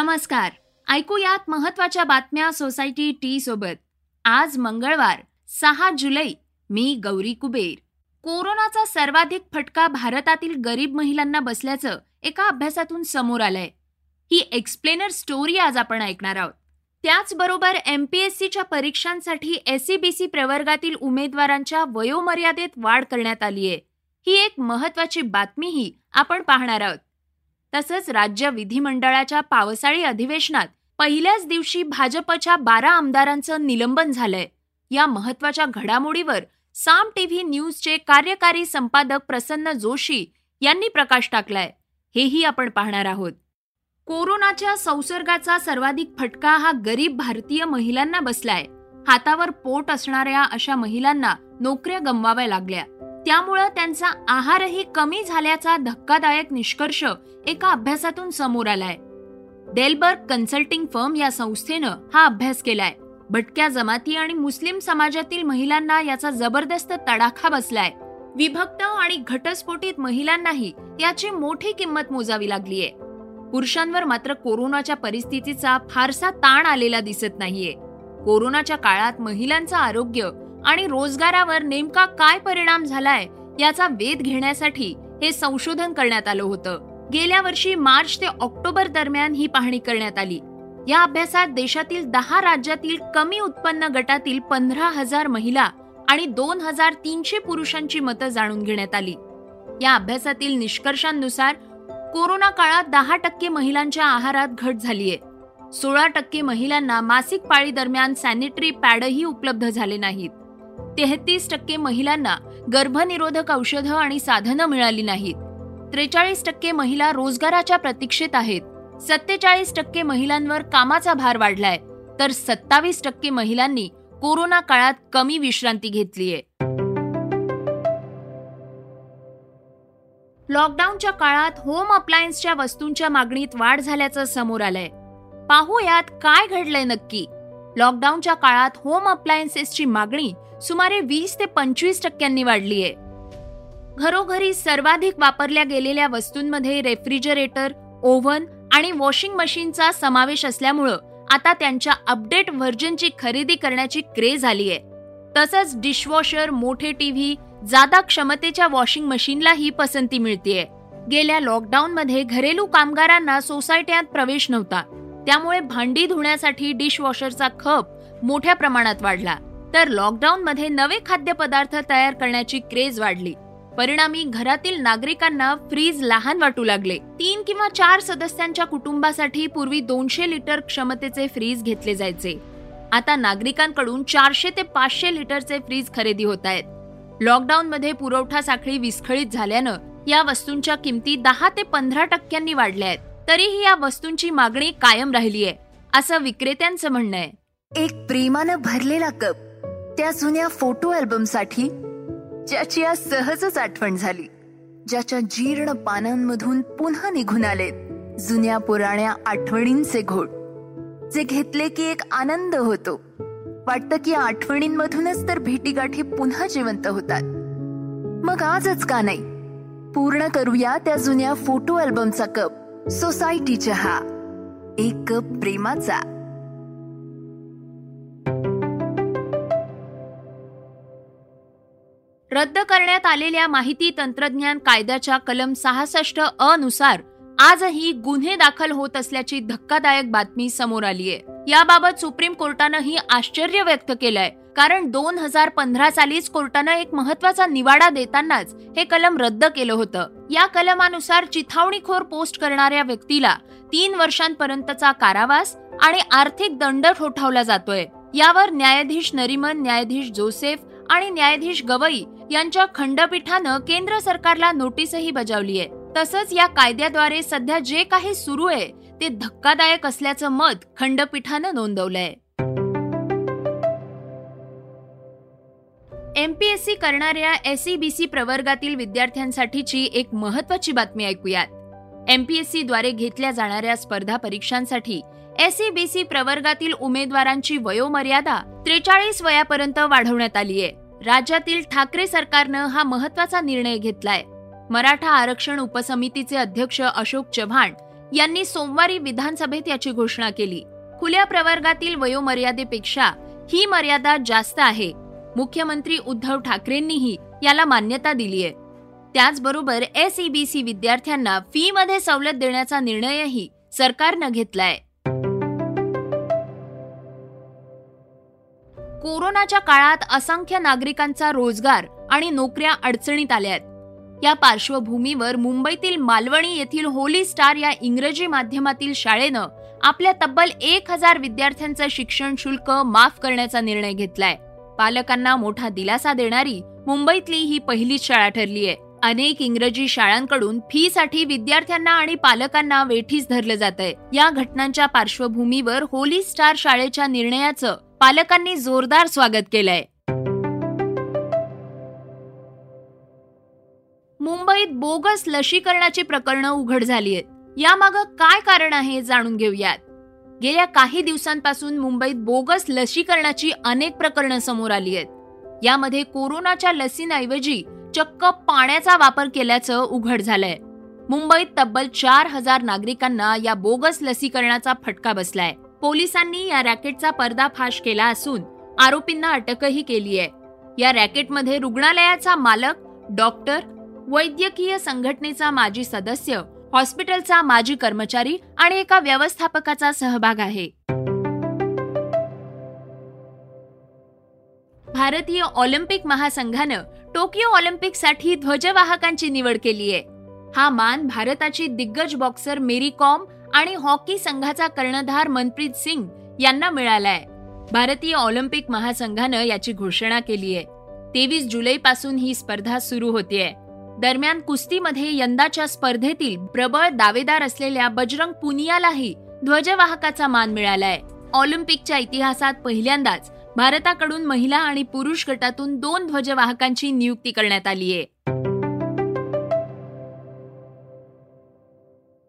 नमस्कार. ऐकूयात महत्त्वाच्या बातम्या सोसायटी टी सोबत. आज मंगळवार सहा जुलै मी गौरी कुबेर. कोरोनाचा सर्वाधिक फटका भारतातील गरीब महिलांना बसल्याचं एका अभ्यासातून समोर आलंय. ही एक्सप्लेनर स्टोरी आज आपण ऐकणार आहोत. त्याचबरोबर एमपीएससीच्या परीक्षांसाठी एसईबीसी प्रवर्गातील उमेदवारांच्या वयोमर्यादेत वाढ करण्यात आली आहे ही एक महत्वाची बातमीही आपण पाहणार आहोत. तसंच राज्य विधिमंडळाच्या पावसाळी अधिवेशनात पहिल्याच दिवशी भाजपच्या बारा आमदारांचं निलंबन झालंय. या महत्त्वाच्या घडामोडीवर साम टीव्ही न्यूजचे कार्यकारी संपादक प्रसन्न जोशी यांनी प्रकाश टाकलाय. हेही आपण पाहणार आहोत. कोरोनाच्या संसर्गाचा सर्वाधिक फटका हा गरीब भारतीय महिलांना बसलाय. हातावर पोट असणाऱ्या अशा महिलांना नोकऱ्या गमवाव्या लागल्या. त्यामुळं त्यांचा आहारही कमी झाल्याचा धक्कादायक निष्कर्ष एका अभ्यासातून समोर आलाय. डेलबर्ग कन्सल्टिंग फर्म या संस्थेनं हा अभ्यास केलाय. भटक्या जमाती आणि मुस्लिम समाजातील महिलांना याचा जबरदस्त तडाखा बसलाय. विभक्त आणि घटस्फोटित महिलांनाही याची मोठी किंमत मोजावी लागलीये. पुरुषांवर मात्र कोरोनाच्या परिस्थितीचा फारसा ताण आलेला दिसत नाहीये. कोरोनाच्या काळात महिलांचं आरोग्य आणि रोजगारावर नेमका काय परिणाम झालाय याचा वेध घेण्यासाठी हे संशोधन करण्यात आलं होतं. गेल्या वर्षी मार्च ते ऑक्टोबर दरम्यान ही पाहणी करण्यात आली. या अभ्यासात देशातील दहा राज्यातील कमी उत्पन्न गटातील पंधरा हजार महिला आणि दोन हजार तीनशे पुरुषांची मतं जाणून घेण्यात आली. या अभ्यासातील निष्कर्षांनुसार कोरोना काळात दहा टक्के महिलांच्या आहारात घट झालीय. सोळा टक्के महिलांना मासिक पाळी दरम्यान सॅनिटरी पॅडही उपलब्ध झाले नाहीत. तेहतीस टक्के महिलांना गर्भनिरोधक औषधं आणि साधनं मिळाली नाहीत. त्रेचाळीस टक्के महिला रोजगाराच्या प्रतीक्षेत आहेत. सत्तेचाळीस टक्के महिलांवर कामाचा भार वाढलाय. तर सत्तावीस टक्के महिलांनी कोरोना काळात कमी विश्रांती घेतलीय लॉकडाऊनच्या काळात होम अप्लायन्सच्या वस्तूंच्या मागणीत वाढ झाल्याचं समोर आलंय. पाहूयात काय घडलंय नक्की. लॉकडाऊनच्या काळात होम अप्लायन्सेसची मागणी सुमारे वीस ते पंचवीस टक्क्यांनी वाढली आहे. घरोघरी सर्वाधिक वापरल्या गेलेल्या वस्तूंमध्ये रेफ्रिजरेटर ओव्हन आणि वॉशिंग मशीनचा समावेश असल्यामुळं आता त्यांच्या अपडेट व्हर्जनची खरेदी करण्याची क्रेज आली आहे. तसंच डिशवॉशर मोठे टीव्ही जादा क्षमतेच्या वॉशिंग मशीनलाही पसंती मिळतीये. गेल्या लॉकडाऊनमध्ये घरेलू कामगारांना सोसायट्यात प्रवेश नव्हता. त्यामुळे भांडी धुण्यासाठी डिशवॉशरचा खप मोठ्या प्रमाणात वाढला. तर लॉकडाऊनमध्ये नवे खाद्यपदार्थ तयार करण्याची क्रेज वाढली. परिणामी घरातील नागरिकांना फ्रीज लहान वाटू लागले. तीन किंवा चार सदस्यांच्या कुटुंबासाठी पूर्वी दोनशे लिटर क्षमतेचे फ्रीज घेतले जायचे. आता नागरिकांकडून चारशे ते पाचशे लिटरचे फ्रीज खरेदी होत आहेत. लॉकडाऊन मध्ये पुरवठा साखळी विस्खळीत झाल्यानं या वस्तूंच्या किमती दहा ते पंधरा टक्क्यांनी वाढल्या आहेत. तरीही या वस्तूंची मागणी कायम राहिली आहे असं विक्रेत्यांचं म्हणणं आहे. एक प्रेमानं भरलेला कप त्या जुन्या फोटो अल्बमसाठी ज्याची आज सहजच आठवण झाली ज्याच्या जीर्ण पानांमधून पुन्हा निघून आलेत जुन्या पुराण्या आठवणींचे घोट जे घेतले की एक आनंद होतो. वाटतं की आठवणींमधूनच तर भेटीगाठी पुन्हा जिवंत होतात. मग आजच का नाही? पूर्ण करूया त्या जुन्या फोटो अल्बमचा कप. सोसायटी चहा एक कप प्रेमाचा. रद्द करण्यात आलेल्या माहिती तंत्रज्ञान कायद्याच्या कलम सहासष्ट अ नुसार आजही गुन्हे दाखल होत असल्याची धक्कादायक बातमी समोर आलीय याबाबत सुप्रीम कोर्टानंही आश्चर्य व्यक्त केलंय. कारण दोन हजार पंधरा सालीच कोर्टानं एक महत्त्वाचा निवाडा देतानाच हे कलम रद्द केलं होतं. या कलमानुसार चिथावणीखोर पोस्ट करणाऱ्या व्यक्तीला तीन वर्षांपर्यंतचा कारावास आणि आर्थिक दंड ठोठावला जातोय. यावर न्यायाधीश नरिमन न्यायाधीश जोसेफ आणि न्यायाधीश गवई यांच्या खंडपीठानं केंद्र सरकारला नोटीसही बजावली आहे. तसंच या कायद्याद्वारे सध्या जे काही सुरू आहे ते धक्कादायक असल्याचं मत खंडपीठानं नोंदवलंय. एमपीएससी करणाऱ्या एस ई बी सी प्रवर्गातील विद्यार्थ्यांसाठीची एक महत्वाची बातमी ऐकूयात. एमपीएससी द्वारे घेतल्या जाणाऱ्या स्पर्धा परीक्षांसाठी एसईबीसी प्रवर्गातील उमेदवारांची वयोमर्यादा त्रेचाळीस वयापर्यंत वाढवण्यात आली आहे राज्यातील ठाकरे सरकारनं हा महत्त्वाचा निर्णय घेतलाय. मराठा आरक्षण उपसमितीचे अध्यक्ष अशोक चव्हाण यांनी सोमवारी विधानसभेत याची घोषणा केली. खुल्या प्रवर्गातील वयोमर्यादेपेक्षा ही मर्यादा जास्त आहे. मुख्यमंत्री उद्धव ठाकरेंनीही याला मान्यता दिली आहे त्याचबरोबर एस सी विद्यार्थ्यांना फी मध्ये सवलत देण्याचा निर्णयही सरकारनं घेतलाय. कोरोनाच्या काळात असंख्य नागरिकांचा रोजगार आणि नोकऱ्या अडचणीत आल्यात. या पार्श्वभूमीवर मुंबईतील मालवणी येथील होली स्टार या इंग्रजी माध्यमातील शाळेनं आपल्या तब्बल एक हजार विद्यार्थ्यांचं शिक्षण शुल्क माफ करण्याचा निर्णय घेतलाय. पालकांना मोठा दिलासा देणारी मुंबईतली ही पहिलीच शाळा ठरली आहे. अनेक इंग्रजी शाळांकडून फी साठी विद्यार्थ्यांना आणि पालकांना वेठीस धरलं जात आहे या घटनांच्या पार्श्वभूमीवर होली स्टार शाळेच्या निर्णयाचं पालकांनी जोरदार स्वागत केलंय. मुंबईत बोगस लशीकरणाची प्रकरणं उघड झाली आहेत यामागं काय कारण आहे जाणून घेऊयात. गेल्या काही दिवसांपासून मुंबईत बोगस लसीकरणाची अनेक प्रकरणं समोर आली आहेत. यामध्ये कोरोनाच्या लसींऐवजी चक्क पाण्याचा वापर केल्याचं उघड झालंय. मुंबईत तब्बल चार हजार नागरिकांना या बोगस लसीकरणाचा फटका बसलाय. पोलिसांनी या रॅकेटचा पर्दाफाश केला असून आरोपींना अटकही केली आहे. या रॅकेटमध्ये रुग्णालयाचा मालक डॉक्टर वैद्यकीय संघटनेचा माजी सदस्य हॉस्पिटलचा माजी कर्मचारी आणि एका व्यवस्थापकाचा सहभाग आहे. भारतीय ऑलिम्पिक महासंघानं टोकियो ऑलिम्पिकसाठी ध्वजवाहकांची निवड केली आहे. हा मान भारताची दिग्गज बॉक्सर मेरी कॉम आणि हॉकी संघाचा कर्णधार मनप्रीत सिंग यांना मिळालाय. भारतीय ऑलिम्पिक महासंघानं याची घोषणा केली आहे. तेवीस जुलैपासून ही स्पर्धा सुरू होतीये. दरम्यान कुस्तीमध्ये यंदाच्या स्पर्धेतील प्रबळ दावेदार असलेल्या बजरंग पुनियालाही ध्वजवाहकाचा मान मिळालाय. ऑलिम्पिकच्या इतिहासात पहिल्यांदाच भारताकडून महिला आणि पुरुष गटातून दोन ध्वजवाहकांची नियुक्ती करण्यात आली आहे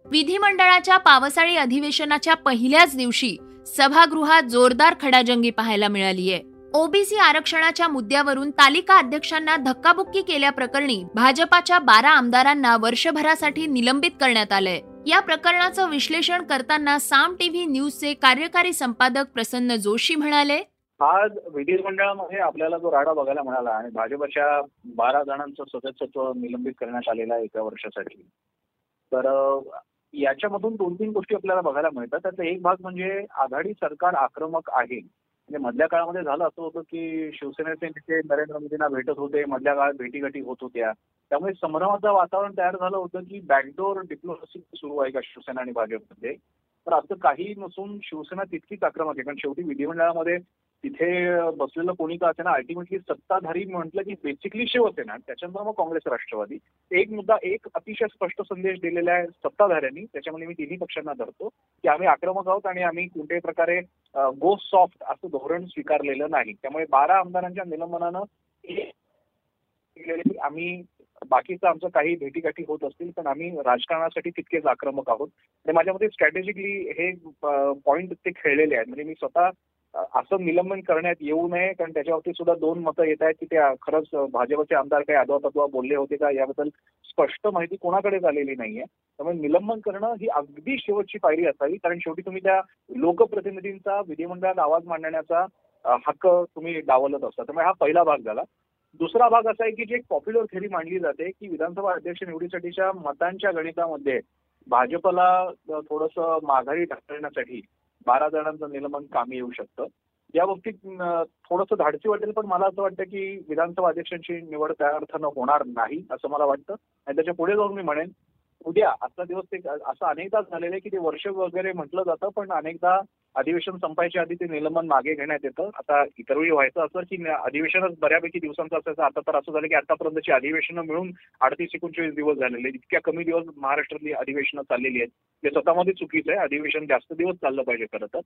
विधिमंडळाच्या पावसाळी अधिवेशनाच्या पहिल्याच दिवशी सभागृहात जोरदार खडाजंगी पाहायला मिळाली आहे ओबीसी आरक्षणाच्या मुद्द्यावरून तालिका अध्यक्षांना धक्काबुक्की केल्याप्रकरणी भाजपाच्या बारा आमदारांना वर्षभरासाठी निलंबित करण्यात आलंय. या प्रकरणाचं विश्लेषण करताना साम टीव्ही न्यूजचे कार्यकारी संपादक प्रसन्न जोशी म्हणाले आज विधिमंडळामध्ये आपल्याला जो राडा बघायला मिळाला आणि भाजपच्या बारा जणांचं सदस्यत्व निलंबित करण्यात आलेलं आहे एका वर्षासाठी तर याच्यामधून दोन तीन गोष्टी आपल्याला बघायला मिळतात. त्याचा एक भाग म्हणजे आघाडी सरकार आक्रमक आहे. म्हणजे मधल्या काळामध्ये झालं असं होतं की शिवसेनेचे नेते नरेंद्र मोदींना भेटत होते मधल्या काळात भेटीगाठी होत होत्या. त्यामुळे संभ्रमाचं वातावरण तयार झालं होतं की बॅकडोर डिप्लोमसी सुरू आहे का शिवसेना आणि भाजपमध्ये? तर असं काही नसून शिवसेना तितकीच आक्रमक आहे. कारण शेवटी विधिमंडळामध्ये तिथे बसलेलं कोणी का असे ना अल्टिमेटली सत्ताधारी म्हटलं की बेसिकली शिवसेना त्याच्यानंतर मग काँग्रेस राष्ट्रवादी. एक मुद्दा एक अतिशय स्पष्ट संदेश दिलेला आहे सत्ताधाऱ्यांनी. त्याच्यामध्ये मी तिन्ही पक्षांना धरतो की आम्ही आक्रमक आहोत आणि आम्ही कोणत्याही प्रकारे गो सॉफ्ट असं धोरण स्वीकारलेलं नाही. त्यामुळे बारा आमदारांच्या निलंबनानं आम्ही बाकीचं आमचं काही भेटीगाठी होत असतील पण आम्ही राजकारणासाठी तितकेच आक्रमक आहोत. आणि माझ्या स्ट्रॅटेजिकली हे पॉईंट ते खेळलेले आहेत. म्हणजे मी स्वतः असं निलंबन करण्यात येऊ नये कारण त्याच्यावरती सुद्धा दोन मतं येत आहेत की ते खरंच भाजपचे आमदार काही अदवा तत्वा बोलले होते का याबद्दल स्पष्ट माहिती कोणाकडे झालेली नाहीये. त्यामुळे निलंबन करणं ही अगदी शेवटची पायरी असावी कारण शेवटी तुम्ही त्या लोकप्रतिनिधींचा विधिमंडळात आवाज मांडण्याचा हक्क तुम्ही डावलत असता. त्यामुळे हा पहिला भाग झाला. दुसरा भाग असा आहे की जी एक पॉप्युलर थेरी मांडली जाते की विधानसभा अध्यक्ष निवडीसाठीच्या मतांच्या गणितामध्ये भाजपला थोडस माघारी ढकलण्यासाठी बारा जणांचं निलंबन कामी येऊ शकतं. या बाबतीत थोडंसं धाडसी वाटेल पण मला असं वाटतं की विधानसभा अध्यक्षांची निवड त्या अर्थानं होणार नाही असं मला वाटतं. आणि त्याच्या पुढे जाऊन मी म्हणेन उद्या आजचा दिवस ते असं अनेकदा झालेलं आहे की ते वर्ष वगैरे म्हटलं जातं पण अनेकदा अधिवेशन संपायच्या आधी ते निलंबन मागे घेण्यात येतं. आता इतर वेळी व्हायचं असं की अधिवेशनच बऱ्यापैकी दिवसांचं असायचं आता तर असं झालं की आतापर्यंतची अधिवेशनं मिळून अडतीस एकोणचाळीस दिवस झालेले इतक्या कमी दिवस महाराष्ट्रातली अधिवेशनं चाललेली आहेत. ते स्वतःमध्ये चुकीचं आहे. अधिवेशन जास्त दिवस चाललं पाहिजे खरं तर.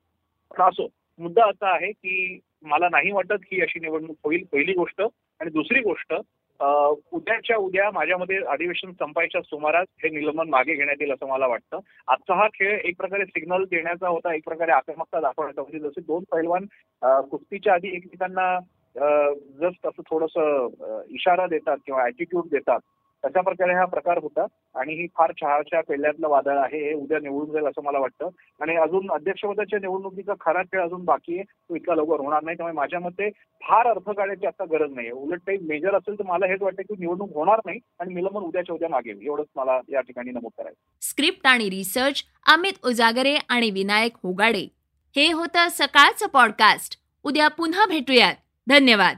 पण असो मुद्दा असा आहे की मला नाही वाटत की अशी निवडणूक होईल. पहिली गोष्ट. आणि दुसरी गोष्ट उद्याच्या उद्या माझ्यामध्ये अधिवेशन संपायच्या सुमारास हे निलंबन मागे घेण्यात येईल असं मला वाटतं. आजचा हा खेळ एक प्रकारे सिग्नल देण्याचा होता एक प्रकारे आक्रमकता दाखवण्याचा होती. जसे दोन पैलवान कुस्तीच्या आधी एकमेकांना जस्ट असं थोडस इशारा देतात किंवा ऍटिट्यूड देतात तशा प्रकारे हा प्रकार होता आणि ही फार चहाच्या पेल्यातलं वादळ आहे हे उद्या निवडून जाईल असं मला वाटतं. आणि अजून अध्यक्षपदाच्या निवडणुकीचा खरा खेळ अजून बाकी आहे तो इतका लवकर होणार नाही. त्यामुळे माझ्या मते फार अर्थ काढायची आता गरज नाही उलट काही मेजर असेल तर मला हेच वाटतं की निवडणूक होणार नाही आणि निलंबन उद्याच्या उद्या मागेल एवढंच मला या ठिकाणी नमूद करायचं स्क्रिप्ट आणि रिसर्च अमित उजागरे आणि विनायक होगाडे. हे होतं सकाळचं पॉडकास्ट. उद्या पुन्हा भेटूयात. धन्यवाद.